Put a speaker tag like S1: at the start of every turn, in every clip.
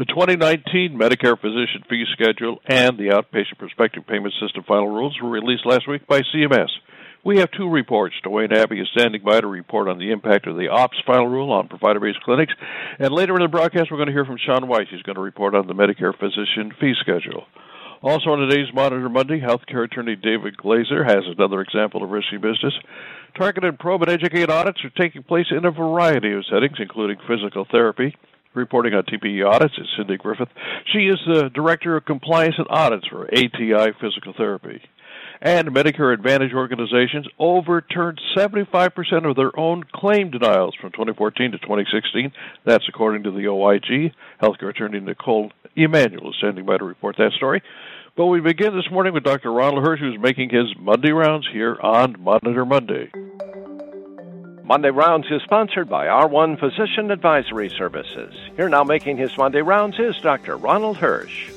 S1: The 2019 Medicare Physician Fee Schedule and the Outpatient Prospective Payment System final rules were released last week by CMS. We have two reports. Duane Abbey is standing by to report on the impact of the OPPS final rule on provider-based clinics. And later in the broadcast, we're going to hear from Sean Weiss. He's going to report on the Medicare Physician Fee Schedule. Also on today's Monitor Monday, healthcare attorney David Glaser has another example of risky business. Targeted probe and educate audits are taking place in a variety of settings, including physical therapy. Reporting on TPE audits is Cindy Griffith. She is the Director of Compliance and Audits for ATI Physical Therapy. And Medicare Advantage organizations overturned 75% of their own claim denials from 2014 to 2016. That's according to the OIG. Healthcare attorney Knicole Emanuel is standing by to report that story. But we begin this morning with Dr. Ronald Hirsch, who's making his Monday rounds here on Monitor Monday.
S2: Monday Rounds is sponsored by R1 Physician Advisory Services. Here now making his Monday Rounds is Dr. Ronald Hirsch.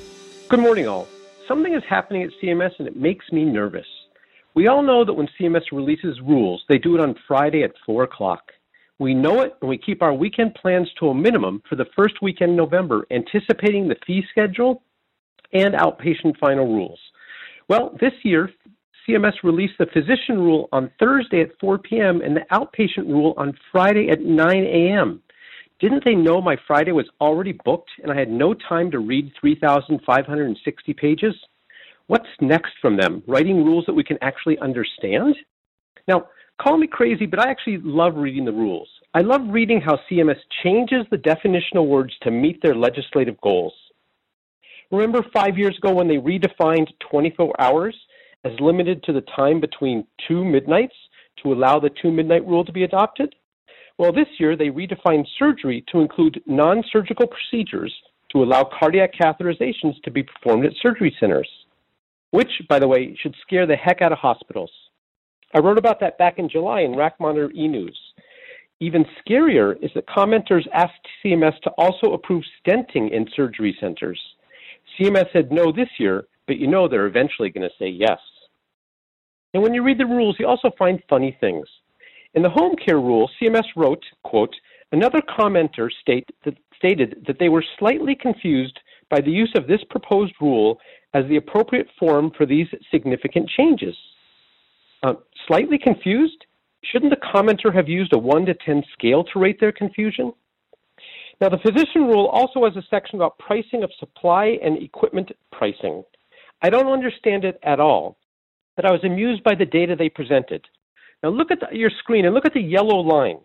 S3: Good morning, all. Something is happening at CMS and it makes me nervous. We all know that when CMS releases rules, they do it on Friday at 4 o'clock. We know it and we keep our weekend plans to a minimum for the first weekend in November, anticipating the fee schedule and outpatient final rules. Well, this year, CMS released the physician rule on Thursday at 4 p.m. and the outpatient rule on Friday at 9 a.m. Didn't they know my Friday was already booked and I had no time to read 3,560 pages? What's next from them? Writing rules that we can actually understand? Now, call me crazy, but I actually love reading the rules. I love reading how CMS changes the definitional words to meet their legislative goals. Remember five years ago when they redefined 24 hours? As limited to the time between two midnights to allow the two midnight rule to be adopted? Well, this year they redefined surgery to include non surgical procedures to allow cardiac catheterizations to be performed at surgery centers, which, by the way, should scare the heck out of hospitals. I wrote about that back in July in RAC Monitor e News. Even scarier is that commenters asked CMS to also approve stenting in surgery centers. CMS said no this year, but you know they're eventually going to say yes. And when you read the rules, you also find funny things. In the home care rule, CMS wrote, quote, another commenter state that, stated that they were slightly confused by the use of this proposed rule as the appropriate form for these significant changes. Uh, slightly confused? Shouldn't the commenter have used a 1 to 10 scale to rate their confusion? Now, the physician rule also has a section about pricing of supply and equipment pricing. I don't understand it at all but I was amused by the data they presented. Now look at the, your screen and look at the yellow line.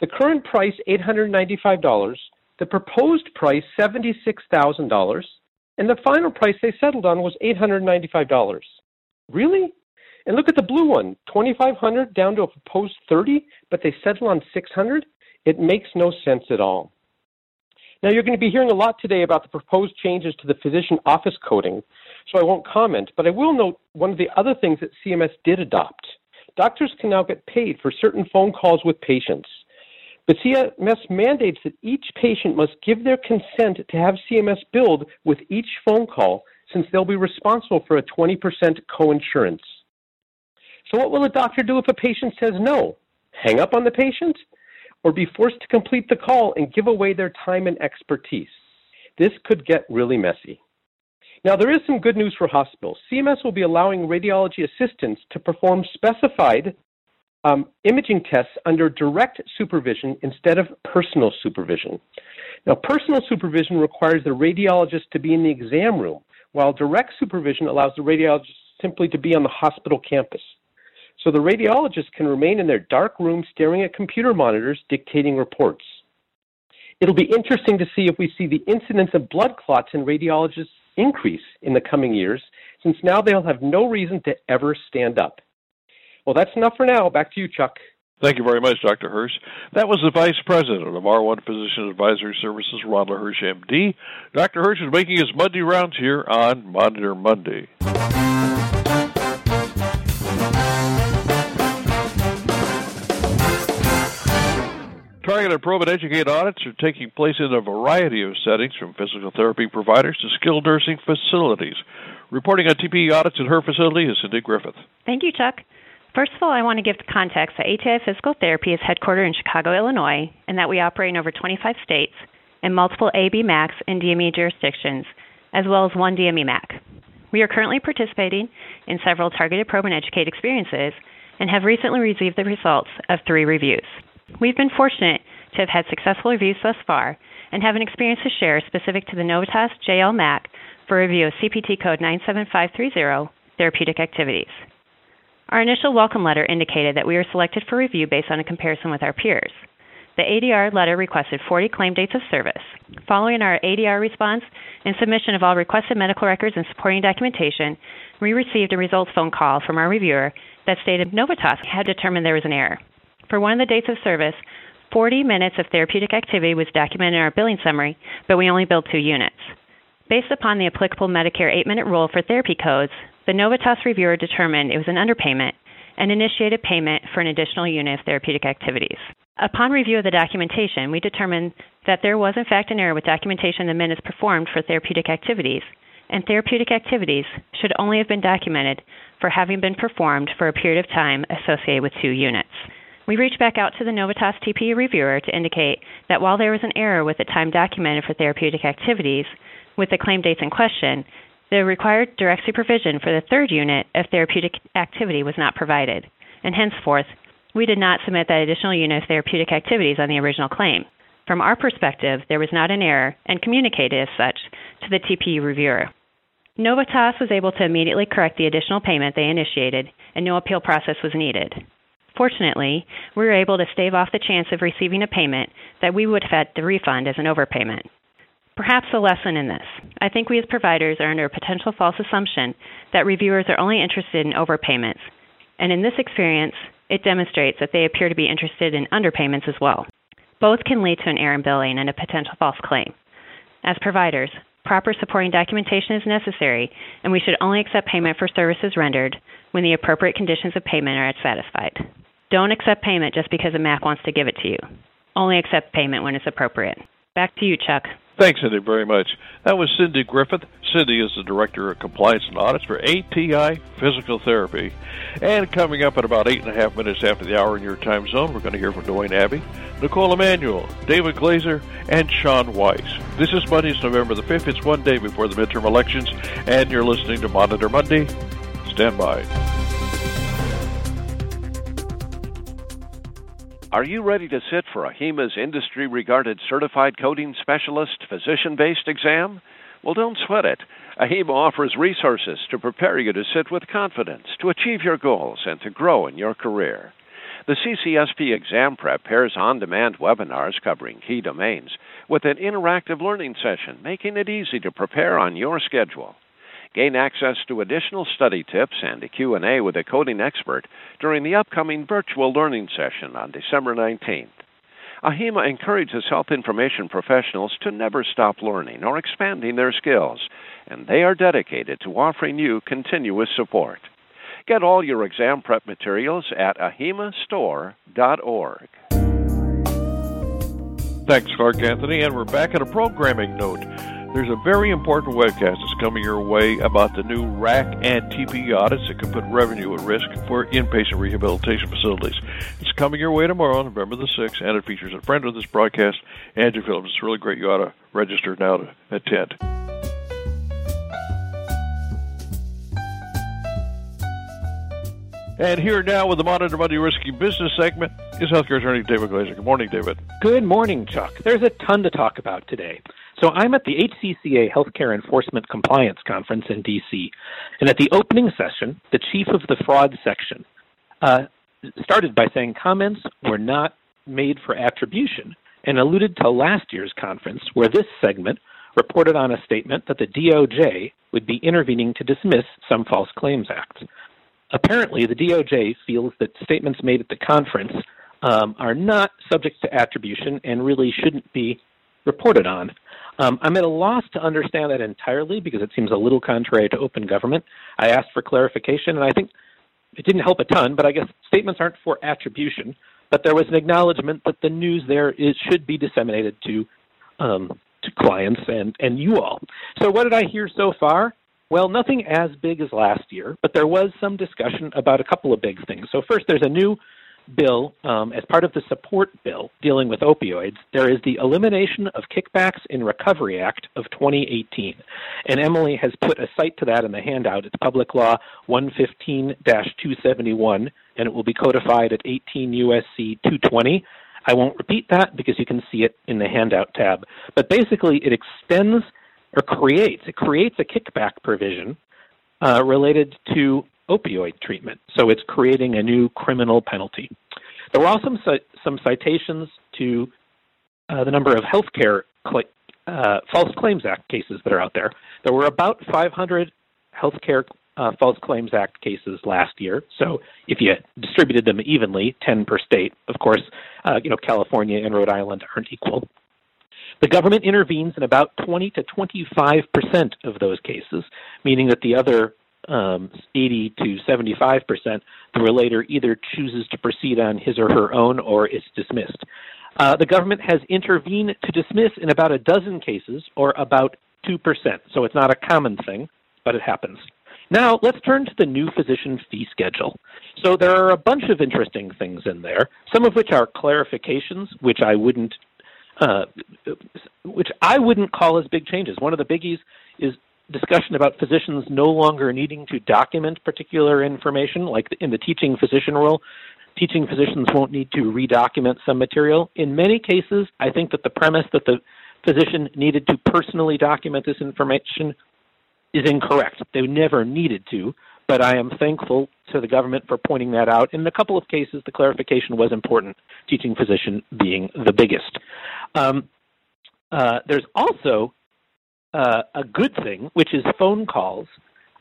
S3: The current price, $895, the proposed price, $76,000, and the final price they settled on was $895. Really? And look at the blue one, 2500 down to a proposed 30, but they settle on 600? It makes no sense at all. Now, you're going to be hearing a lot today about the proposed changes to the physician office coding, so I won't comment, but I will note one of the other things that CMS did adopt. Doctors can now get paid for certain phone calls with patients. But CMS mandates that each patient must give their consent to have CMS billed with each phone call since they'll be responsible for a 20% coinsurance. So, what will a doctor do if a patient says no? Hang up on the patient? Or be forced to complete the call and give away their time and expertise? This could get really messy. Now, there is some good news for hospitals. CMS will be allowing radiology assistants to perform specified um, imaging tests under direct supervision instead of personal supervision. Now, personal supervision requires the radiologist to be in the exam room, while direct supervision allows the radiologist simply to be on the hospital campus. So the radiologist can remain in their dark room staring at computer monitors dictating reports. It'll be interesting to see if we see the incidence of blood clots in radiologists increase in the coming years, since now they'll have no reason to ever stand up. Well, that's enough for now. Back to you, Chuck.
S1: Thank you very much, Dr. Hirsch. That was the Vice President of R1 Physician Advisory Services, Ronald Hirsch, MD. Dr. Hirsch is making his Monday rounds here on Monitor Monday. Targeted probe and educate audits are taking place in a variety of settings, from physical therapy providers to skilled nursing facilities. Reporting on TPE audits at her facility is Cindy Griffith.
S4: Thank you, Chuck. First of all, I want to give the context that ATI Physical Therapy is headquartered in Chicago, Illinois, and that we operate in over 25 states and multiple AB MACs and DME jurisdictions, as well as one DME MAC. We are currently participating in several targeted probe and educate experiences and have recently received the results of three reviews. We've been fortunate to have had successful reviews thus far and have an experience to share specific to the Novitas JL MAC for review of CPT code 97530 therapeutic activities. Our initial welcome letter indicated that we were selected for review based on a comparison with our peers. The ADR letter requested 40 claim dates of service. Following our ADR response and submission of all requested medical records and supporting documentation, we received a results phone call from our reviewer that stated Novitas had determined there was an error. For one of the dates of service, 40 minutes of therapeutic activity was documented in our billing summary, but we only billed two units. Based upon the applicable Medicare 8 minute rule for therapy codes, the Novitas reviewer determined it was an underpayment and initiated payment for an additional unit of therapeutic activities. Upon review of the documentation, we determined that there was in fact an error with documentation of the minutes performed for therapeutic activities, and therapeutic activities should only have been documented for having been performed for a period of time associated with two units. We reached back out to the Novitas TPE reviewer to indicate that while there was an error with the time documented for therapeutic activities with the claim dates in question, the required direct supervision for the third unit of therapeutic activity was not provided, and henceforth, we did not submit that additional unit of therapeutic activities on the original claim. From our perspective, there was not an error and communicated as such to the TPE reviewer. Novitas was able to immediately correct the additional payment they initiated, and no appeal process was needed. Fortunately, we were able to stave off the chance of receiving a payment that we would have had to refund as an overpayment. Perhaps a lesson in this. I think we as providers are under a potential false assumption that reviewers are only interested in overpayments, and in this experience, it demonstrates that they appear to be interested in underpayments as well. Both can lead to an error in billing and a potential false claim. As providers, proper supporting documentation is necessary, and we should only accept payment for services rendered when the appropriate conditions of payment are satisfied. Don't accept payment just because a MAC wants to give it to you. Only accept payment when it's appropriate. Back to you, Chuck.
S1: Thanks, Cindy, very much. That was Cindy Griffith. Cindy is the Director of Compliance and Audits for ATI Physical Therapy. And coming up at about eight and a half minutes after the hour in your time zone, we're going to hear from Duane Abbey, Knicole Emanuel, David Glaser, and Sean Weiss. This is Monday, November the 5th. It's one day before the midterm elections, and you're listening to Monitor Monday. Stand by.
S2: Are you ready to sit for AHIMA's industry regarded certified coding specialist physician based exam? Well, don't sweat it. AHIMA offers resources to prepare you to sit with confidence, to achieve your goals, and to grow in your career. The CCSP exam prep pairs on demand webinars covering key domains with an interactive learning session, making it easy to prepare on your schedule. Gain access to additional study tips and a Q&A with a coding expert during the upcoming virtual learning session on December 19th. AHIMA encourages health information professionals to never stop learning or expanding their skills, and they are dedicated to offering you continuous support. Get all your exam prep materials at ahimastore.org.
S1: Thanks, Clark Anthony, and we're back at a programming note. There's a very important webcast that's coming your way about the new RAC and TPE audits that could put revenue at risk for inpatient rehabilitation facilities. It's coming your way tomorrow, November the 6th, and it features a friend of this broadcast, Andrew Phillips. It's really great. You ought to register now to attend. And here now with the Monitor Monday Risky Business segment is healthcare attorney David Glaser. Good morning, David.
S5: Good morning, Chuck. There's a ton to talk about today. So I'm at the HCCA Healthcare Enforcement Compliance Conference in D.C., and at the opening session, the chief of the fraud section uh, started by saying comments were not made for attribution. and alluded to last year's conference, where this segment reported on a statement that the DOJ would be intervening to dismiss some False Claims Acts. Apparently, the DOJ feels that statements made at the conference um, are not subject to attribution and really shouldn't be reported on. Um, I'm at a loss to understand that entirely because it seems a little contrary to open government. I asked for clarification, and I think it didn't help a ton, but I guess statements aren't for attribution. But there was an acknowledgement that the news there is, should be disseminated to um, to clients and, and you all. So, what did I hear so far? Well, nothing as big as last year, but there was some discussion about a couple of big things. So, first, there's a new bill, um, as part of the support bill dealing with opioids, there is the Elimination of Kickbacks in Recovery Act of 2018. And Emily has put a cite to that in the handout. It's Public Law 115 271, and it will be codified at 18 USC 220. I won't repeat that because you can see it in the handout tab. But basically, it extends or creates it creates a kickback provision uh, related to opioid treatment. So it's creating a new criminal penalty. There were also some, some citations to uh, the number of healthcare cl- uh, False Claims Act cases that are out there. There were about 500 healthcare uh, False Claims Act cases last year. So if you distributed them evenly, 10 per state, of course, uh, you know California and Rhode Island aren't equal. The government intervenes in about 20 to 25 percent of those cases, meaning that the other um, 80 to 75 percent, the relator either chooses to proceed on his or her own or is dismissed. Uh, the government has intervened to dismiss in about a dozen cases, or about 2 percent. So it's not a common thing, but it happens. Now, let's turn to the new physician fee schedule. So, there are a bunch of interesting things in there, some of which are clarifications, which I wouldn't. Uh, which I wouldn't call as big changes. One of the biggies is discussion about physicians no longer needing to document particular information, like in the teaching physician rule. Teaching physicians won't need to redocument some material. In many cases, I think that the premise that the physician needed to personally document this information is incorrect. They never needed to, but I am thankful to the government for pointing that out. In a couple of cases, the clarification was important, teaching physician being the biggest. Um, uh, there's also uh, a good thing, which is phone calls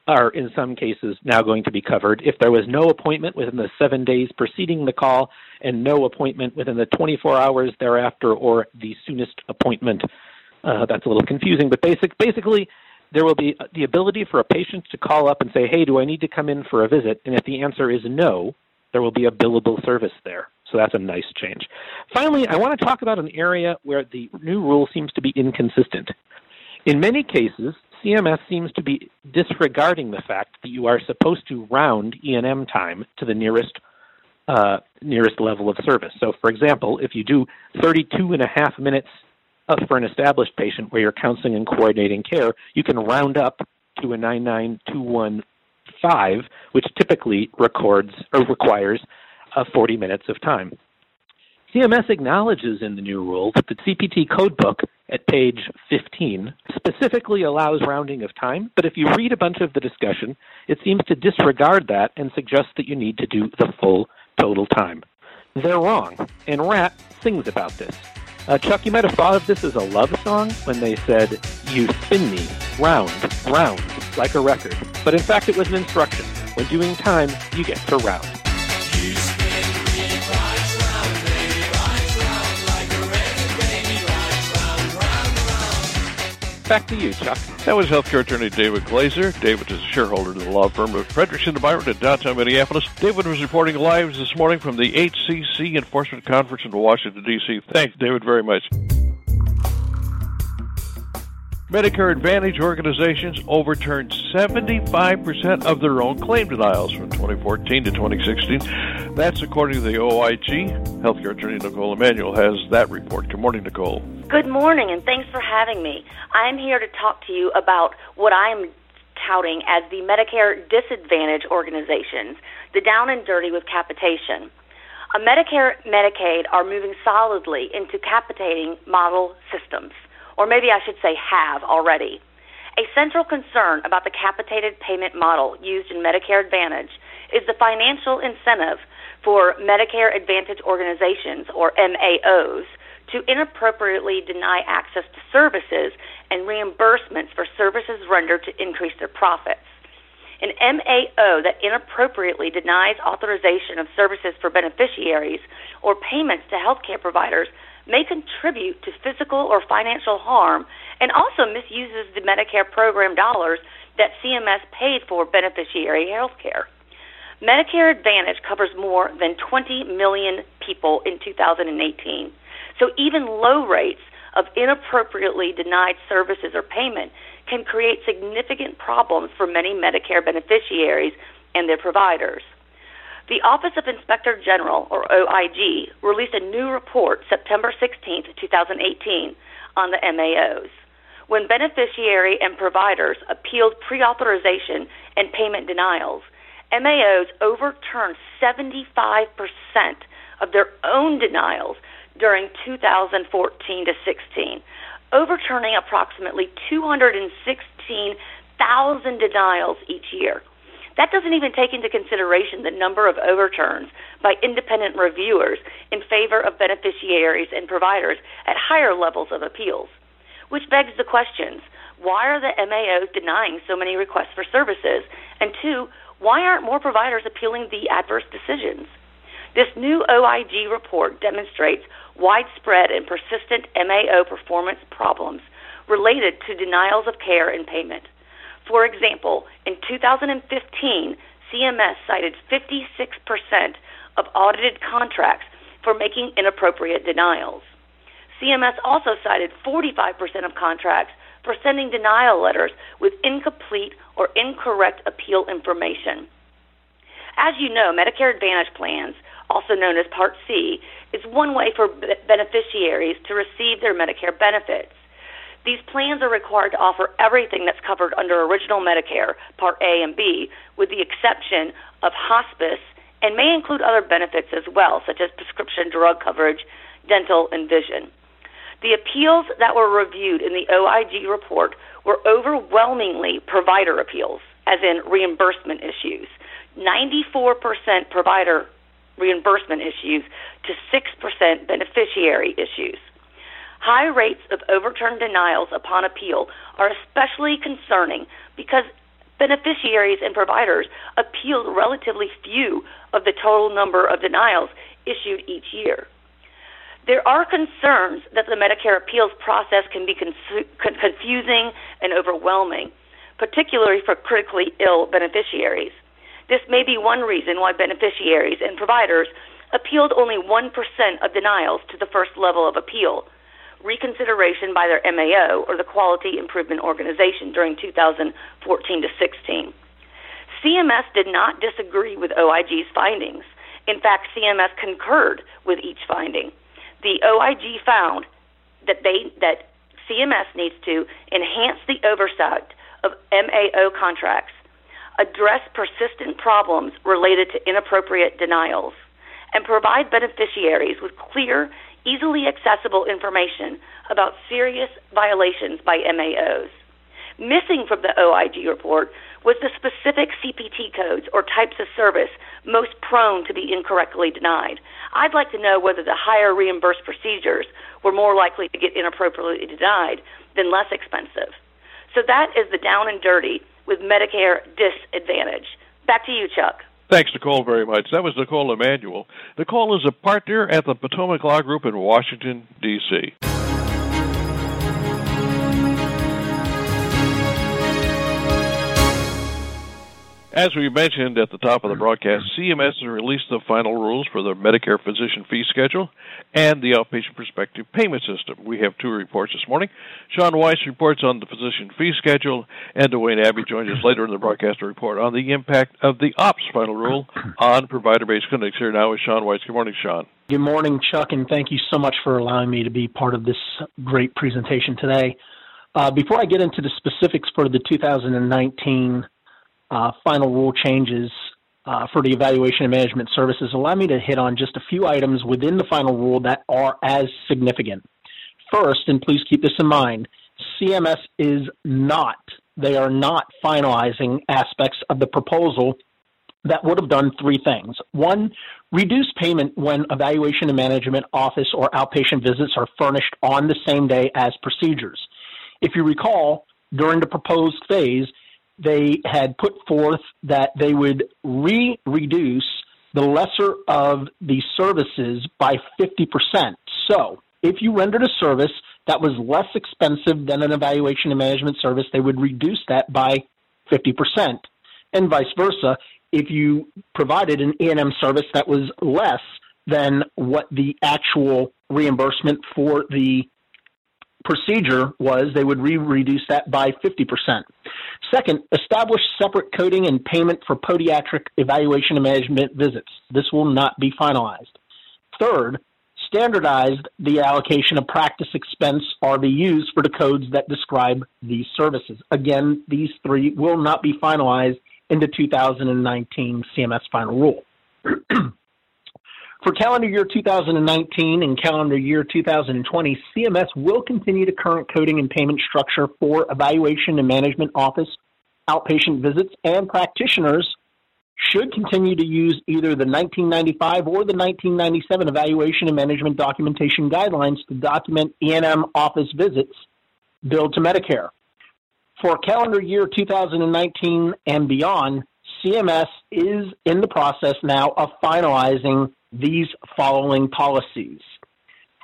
S5: are in some cases now going to be covered. If there was no appointment within the seven days preceding the call and no appointment within the 24 hours thereafter or the soonest appointment, uh, that's a little confusing, but basic, basically, there will be the ability for a patient to call up and say, hey, do I need to come in for a visit? And if the answer is no, there will be a billable service there. So that's a nice change. Finally, I want to talk about an area where the new rule seems to be inconsistent. In many cases, CMS seems to be disregarding the fact that you are supposed to round E&M time to the nearest uh, nearest level of service. So, for example, if you do 32 and a half minutes for an established patient where you're counseling and coordinating care, you can round up to a 99215, which typically records or requires uh, 40 minutes of time. CMS acknowledges in the new rule that the CPT codebook at page 15 specifically allows rounding of time, but if you read a bunch of the discussion, it seems to disregard that and suggests that you need to do the full total time. They're wrong, and Rat sings about this. Uh, Chuck, you might have thought of this as a love song when they said, You spin me round, round, like a record. But in fact, it was an instruction. When doing time, you get to round. Back to you, Chuck.
S1: That was healthcare attorney David Glaser. David is a shareholder in the law firm of Fredrikson Byron in downtown Minneapolis. David was reporting live this morning from the HCCA Enforcement Conference in Washington, D.C. Thanks, David, very much. Medicare Advantage organizations overturned 75% of their own claim denials from 2014 to 2016. That's according to the OIG. Healthcare attorney Knicole Emanuel has that report. Good morning, Knicole.
S6: Good morning, and thanks for having me. I'm here to talk to you about what I'm touting as the Medicare disadvantage organizations, the down and dirty with capitation. A Medicare Medicaid are moving solidly into capitating model systems or maybe I should say have already. A central concern about the capitated payment model used in Medicare Advantage is the financial incentive for Medicare Advantage organizations, or MAOs, to inappropriately deny access to services and reimbursements for services rendered to increase their profits. An MAO that inappropriately denies authorization of services for beneficiaries or payments to healthcare providers may contribute to physical or financial harm and also misuses the Medicare program dollars that CMS paid for beneficiary health care. Medicare Advantage covers more than 20 million people in 2018. So even low rates of inappropriately denied services or payment can create significant problems for many Medicare beneficiaries and their providers. The Office of Inspector General, or OIG, released a new report September 16, 2018, on the MAOs. When beneficiary and providers appealed pre authorization and payment denials, MAOs overturned 75% of their own denials during 2014 to 16, overturning approximately 216,000 denials each year. That doesn't even take into consideration the number of overturns by independent reviewers in favor of beneficiaries and providers at higher levels of appeals. Which begs the questions why are the MAOs denying so many requests for services? And two, why aren't more providers appealing the adverse decisions? This new OIG report demonstrates widespread and persistent MAO performance problems related to denials of care and payment. For example, in 2015, CMS cited 56% of audited contracts for making inappropriate denials. CMS also cited 45% of contracts for sending denial letters with incomplete or incorrect appeal information. As you know, Medicare Advantage plans, also known as Part C, is one way for beneficiaries to receive their Medicare benefits. These plans are required to offer everything that's covered under original Medicare, Part A and B, with the exception of hospice, and may include other benefits as well, such as prescription drug coverage, dental, and vision. The appeals that were reviewed in the OIG report were overwhelmingly provider appeals, as in reimbursement issues. 94% provider reimbursement issues to 6% beneficiary issues. High rates of overturned denials upon appeal are especially concerning because beneficiaries and providers appeal relatively few of the total number of denials issued each year. There are concerns that the Medicare appeals process can be confusing and overwhelming, particularly for critically ill beneficiaries. This may be one reason why beneficiaries and providers appealed only 1% of denials to the first level of appeal, reconsideration by their MAO or the Quality Improvement Organization during 2014 to 16. CMS did not disagree with OIG's findings. In fact, CMS concurred with each finding. The OIG found that they that CMS needs to enhance the oversight of MAO contracts, address persistent problems related to inappropriate denials, and provide beneficiaries with clear easily accessible information about serious violations by MAOs. Missing from the OIG report was the specific CPT codes or types of service most prone to be incorrectly denied. I'd like to know whether the higher reimbursed procedures were more likely to get inappropriately denied than less expensive. So that is the down and dirty with Medicare disadvantage. Back to you, Chuck.
S1: Thanks, Knicole, very much. That was Knicole Emanuel. Knicole is a partner at the Potomac Law Group in Washington, D.C. As we mentioned at the top of the broadcast, CMS has released the final rules for the Medicare physician fee schedule and the outpatient prospective payment system. We have two reports this morning. Sean Weiss reports on the physician fee schedule, and Duane Abbey joins us later in the broadcast to report on the impact of the OPPS final rule on provider-based clinics. Here now is Sean Weiss. Good morning, Sean.
S7: Good morning, Chuck, and thank you so much for allowing me to be part of this great presentation today. Uh, before I get into the specifics for the 2019 uh, final rule changes uh, for the evaluation and management services, allow me to hit on just a few items within the final rule that are as significant. First, and please keep this in mind, CMS is not, they are not finalizing aspects of the proposal that would have done three things. One, reduce payment when evaluation and management office or outpatient visits are furnished on the same day as procedures. If you recall, during the proposed phase, they had put forth that they would re reduce the lesser of the services by 50%. So, if you rendered a service that was less expensive than an evaluation and management service, they would reduce that by 50%. And vice versa, if you provided an E&M service that was less than what the actual reimbursement for the procedure was, they would re reduce that by 50%. Second, establish separate coding and payment for podiatric evaluation and management visits. This will not be finalized. Third, standardized the allocation of practice expense RVUs for the codes that describe these services. Again, these three will not be finalized in the 2019 CMS final rule. For calendar year 2019 and calendar year 2020, CMS will continue the current coding and payment structure for evaluation and management office, outpatient visits, and practitioners should continue to use either the 1995 or the 1997 evaluation and management documentation guidelines to document E&M office visits billed to Medicare. For calendar year 2019 and beyond, CMS is in the process now of finalizing these following policies.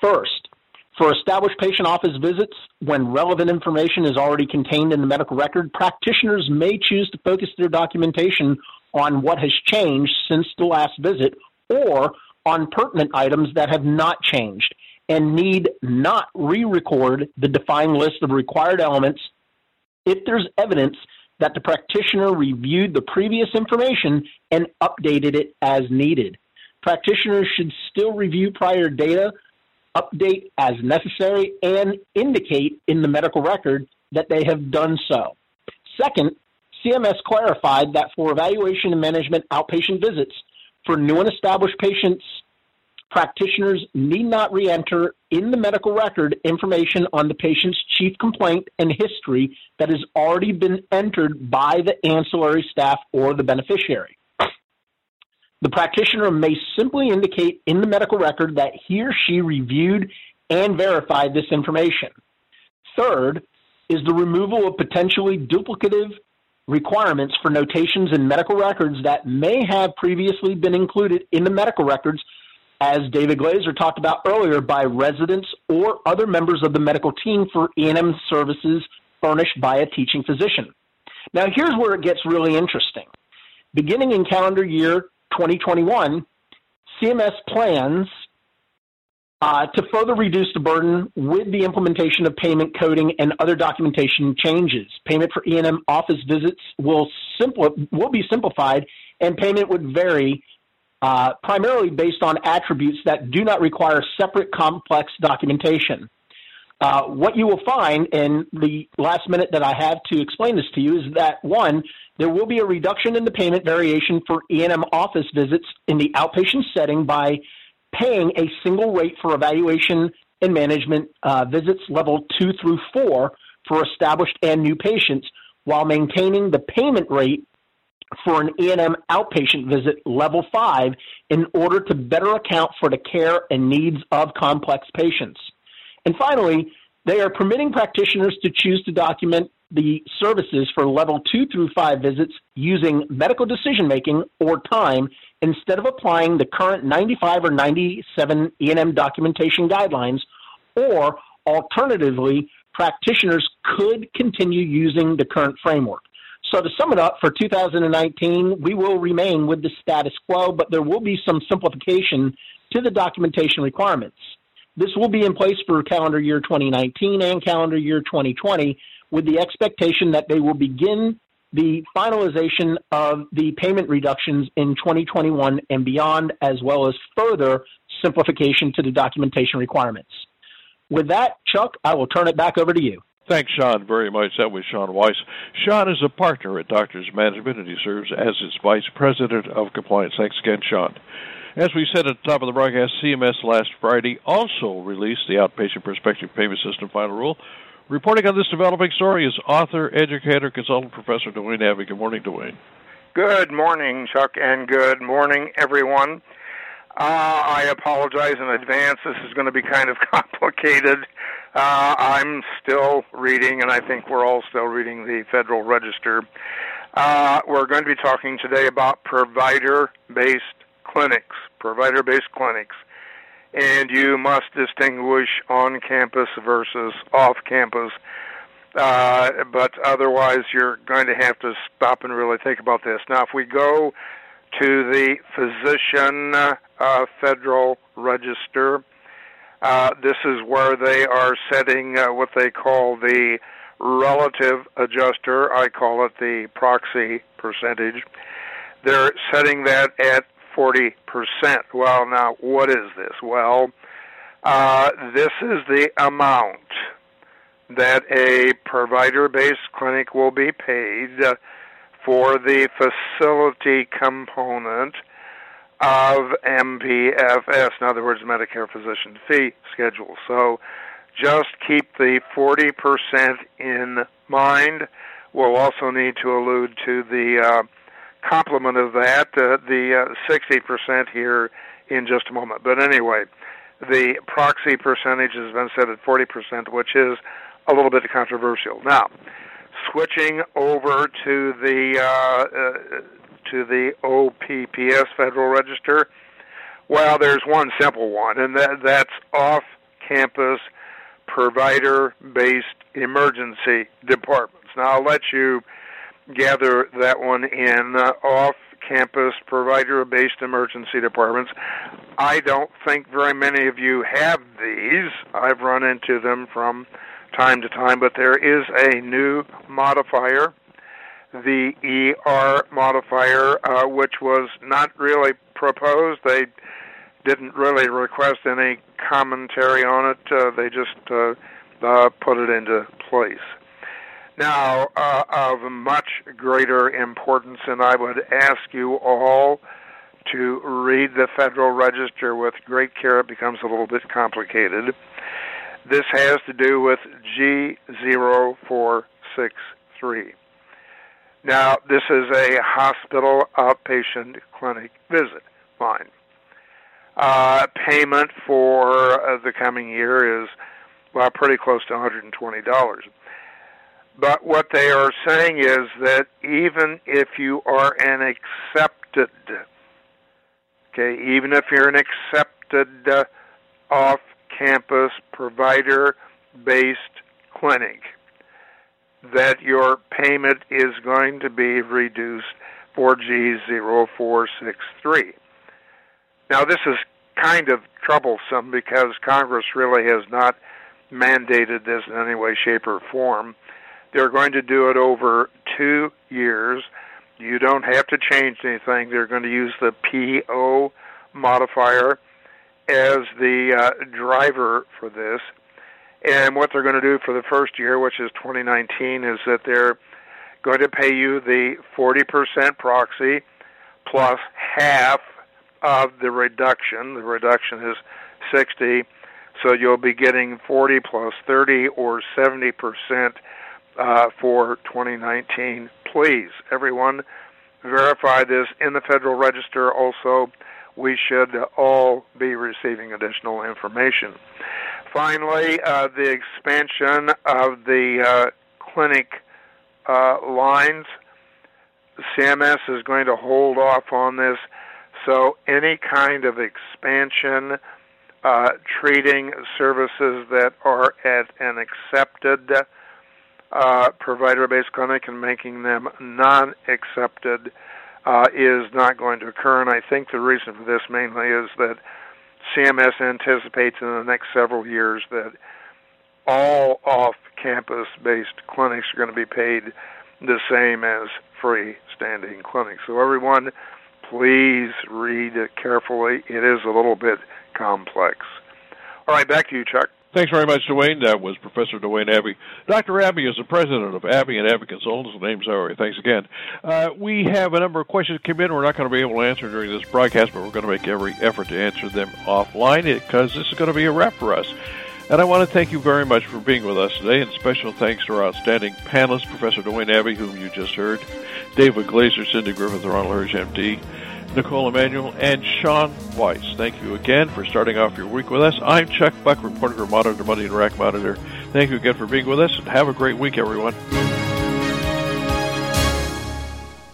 S7: First, for established patient office visits, when relevant information is already contained in the medical record, practitioners may choose to focus their documentation on what has changed since the last visit or on pertinent items that have not changed and need not re record the defined list of required elements if there's evidence that the practitioner reviewed the previous information and updated it as needed. Practitioners should still review prior data, update as necessary, and indicate in the medical record that they have done so. Second, CMS clarified that for evaluation and management outpatient visits for new and established patients, practitioners need not re enter in the medical record information on the patient's chief complaint and history that has already been entered by the ancillary staff or the beneficiary. The practitioner may simply indicate in the medical record that he or she reviewed and verified this information. Third is the removal of potentially duplicative requirements for notations in medical records that may have previously been included in the medical records, as David Glaser talked about earlier, by residents or other members of the medical team for E&M services furnished by a teaching physician. Now, here's where it gets really interesting. Beginning in calendar year 2021, CMS plans uh, to further reduce the burden with the implementation of payment coding and other documentation changes. Payment for E&M office visits will, simpli- will be simplified, and payment would vary uh, primarily based on attributes that do not require separate complex documentation. Uh, what you will find in the last minute that I have to explain this to you is that one, there will be a reduction in the payment variation for E&M office visits in the outpatient setting by paying a single rate for evaluation and management uh, visits level two through four for established and new patients, while maintaining the payment rate for an E&M outpatient visit level five in order to better account for the care and needs of complex patients. And finally, they are permitting practitioners to choose to document the services for level two through five visits using medical decision making or time instead of applying the current 95 or 97 E&M documentation guidelines, or alternatively, practitioners could continue using the current framework. So to sum it up, for 2019, we will remain with the status quo, but there will be some simplification to the documentation requirements. This will be in place for calendar year 2019 and calendar year 2020 with the expectation that they will begin the finalization of the payment reductions in 2021 and beyond, as well as further simplification to the documentation requirements. With that, Chuck, I will turn it back over to you.
S1: Thanks, Sean, very much. That was Sean Weiss. Sean is a partner at Doctors Management, and he serves as its Vice President of Compliance. Thanks again, Sean. As we said at the top of the broadcast, CMS last Friday also released the Outpatient Prospective Payment System Final Rule. Reporting on this developing story is author, educator, consultant professor Duane Abbey. Good morning, Duane.
S8: Good morning, Chuck, and good morning, everyone. Uh, I apologize in advance. This is going to be kind of complicated. Uh, I'm still reading, and I think we're all still reading the Federal Register. Uh, we're going to be talking today about provider based clinics, provider based clinics. And you must distinguish on campus versus off campus. Uh, but otherwise, you're going to have to stop and really think about this. Now, if we go to the physician uh, federal register. Uh, this is where they are setting uh, what they call the relative adjuster. I call it the proxy percentage. They're setting that at 40%. Well, now, what is this? Well, uh, this is the amount that a provider based clinic will be paid for the facility component of MPFS, in other words, Medicare Physician Fee Schedule. So just keep the 40% in mind. We'll also need to allude to the uh, complement of that, uh, the uh, 60% here in just a moment. But anyway, the proxy percentage has been set at 40%, which is a little bit controversial. Now, switching over to the uh, uh, to the OPPS Federal Register, well, there's one simple one, and that, that's off-campus provider-based emergency departments. Now, I'll let you gather that one in uh, off-campus provider-based emergency departments. I don't think very many of you have these. I've run into them from time to time, but there is a new modifier, the ER modifier, uh, which was not really proposed. They didn't really request any commentary on it. Uh, they just uh, uh, put it into place. Now, uh, of much greater importance, and I would ask you all to read the Federal Register with great care. It becomes a little bit complicated. This has to do with G0463. Now, this is a hospital outpatient clinic visit. Fine. Uh, payment for uh, the coming year is, well, pretty close to $120. But what they are saying is that even if you are an accepted, okay, even if you're an accepted uh, off campus provider based clinic that your payment is going to be reduced for G0463. Now, this is kind of troublesome because Congress really has not mandated this in any way, shape, or form. They're going to do it over two years. You don't have to change anything. They're going to use the PO modifier as the uh, driver for this. And what they're going to do for the first year, which is 2019, is that they're going to pay you the 40% proxy plus half of the reduction. The reduction is 60, so you'll be getting 40 plus 30 or 70% uh, for 2019. Please, everyone, verify this in the Federal Register. Also, we should all be receiving additional information. Finally, uh, the expansion of the uh, clinic uh, lines. CMS is going to hold off on this, so any kind of expansion uh, treating services that are at an accepted uh, provider based clinic and making them non accepted uh, is not going to occur. And I think the reason for this mainly is that CMS anticipates in the next several years that all off campus based clinics are going to be paid the same as freestanding clinics. So, everyone, please read it carefully. It is a little bit complex. All right, back to you, Chuck.
S1: Thanks very much, Duane. That was Professor Duane Abbey. Dr. Abbey is the president of Abbey and Abbey Consultants. The name's Ari. Thanks again. Uh, we have a number of questions come in. We're not going to be able to answer during this broadcast, but we're going to make every effort to answer them offline because this is going to be a wrap for us. And I want to thank you very much for being with us today, and special thanks to our outstanding panelists, Professor Duane Abbey, whom you just heard, David Glaser, Cindy Griffith, Ronald Hirsch, MD, Knicole Emanuel, and Sean Weiss. Thank you again for starting off your week with us. I'm Chuck Buck, reporter for Monitor Monday and RAC Monitor. Thank you again for being with us, and have a great week, everyone.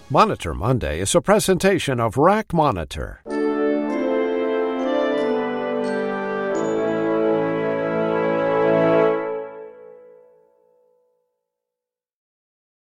S9: Monitor Monday is a presentation of RAC Monitor.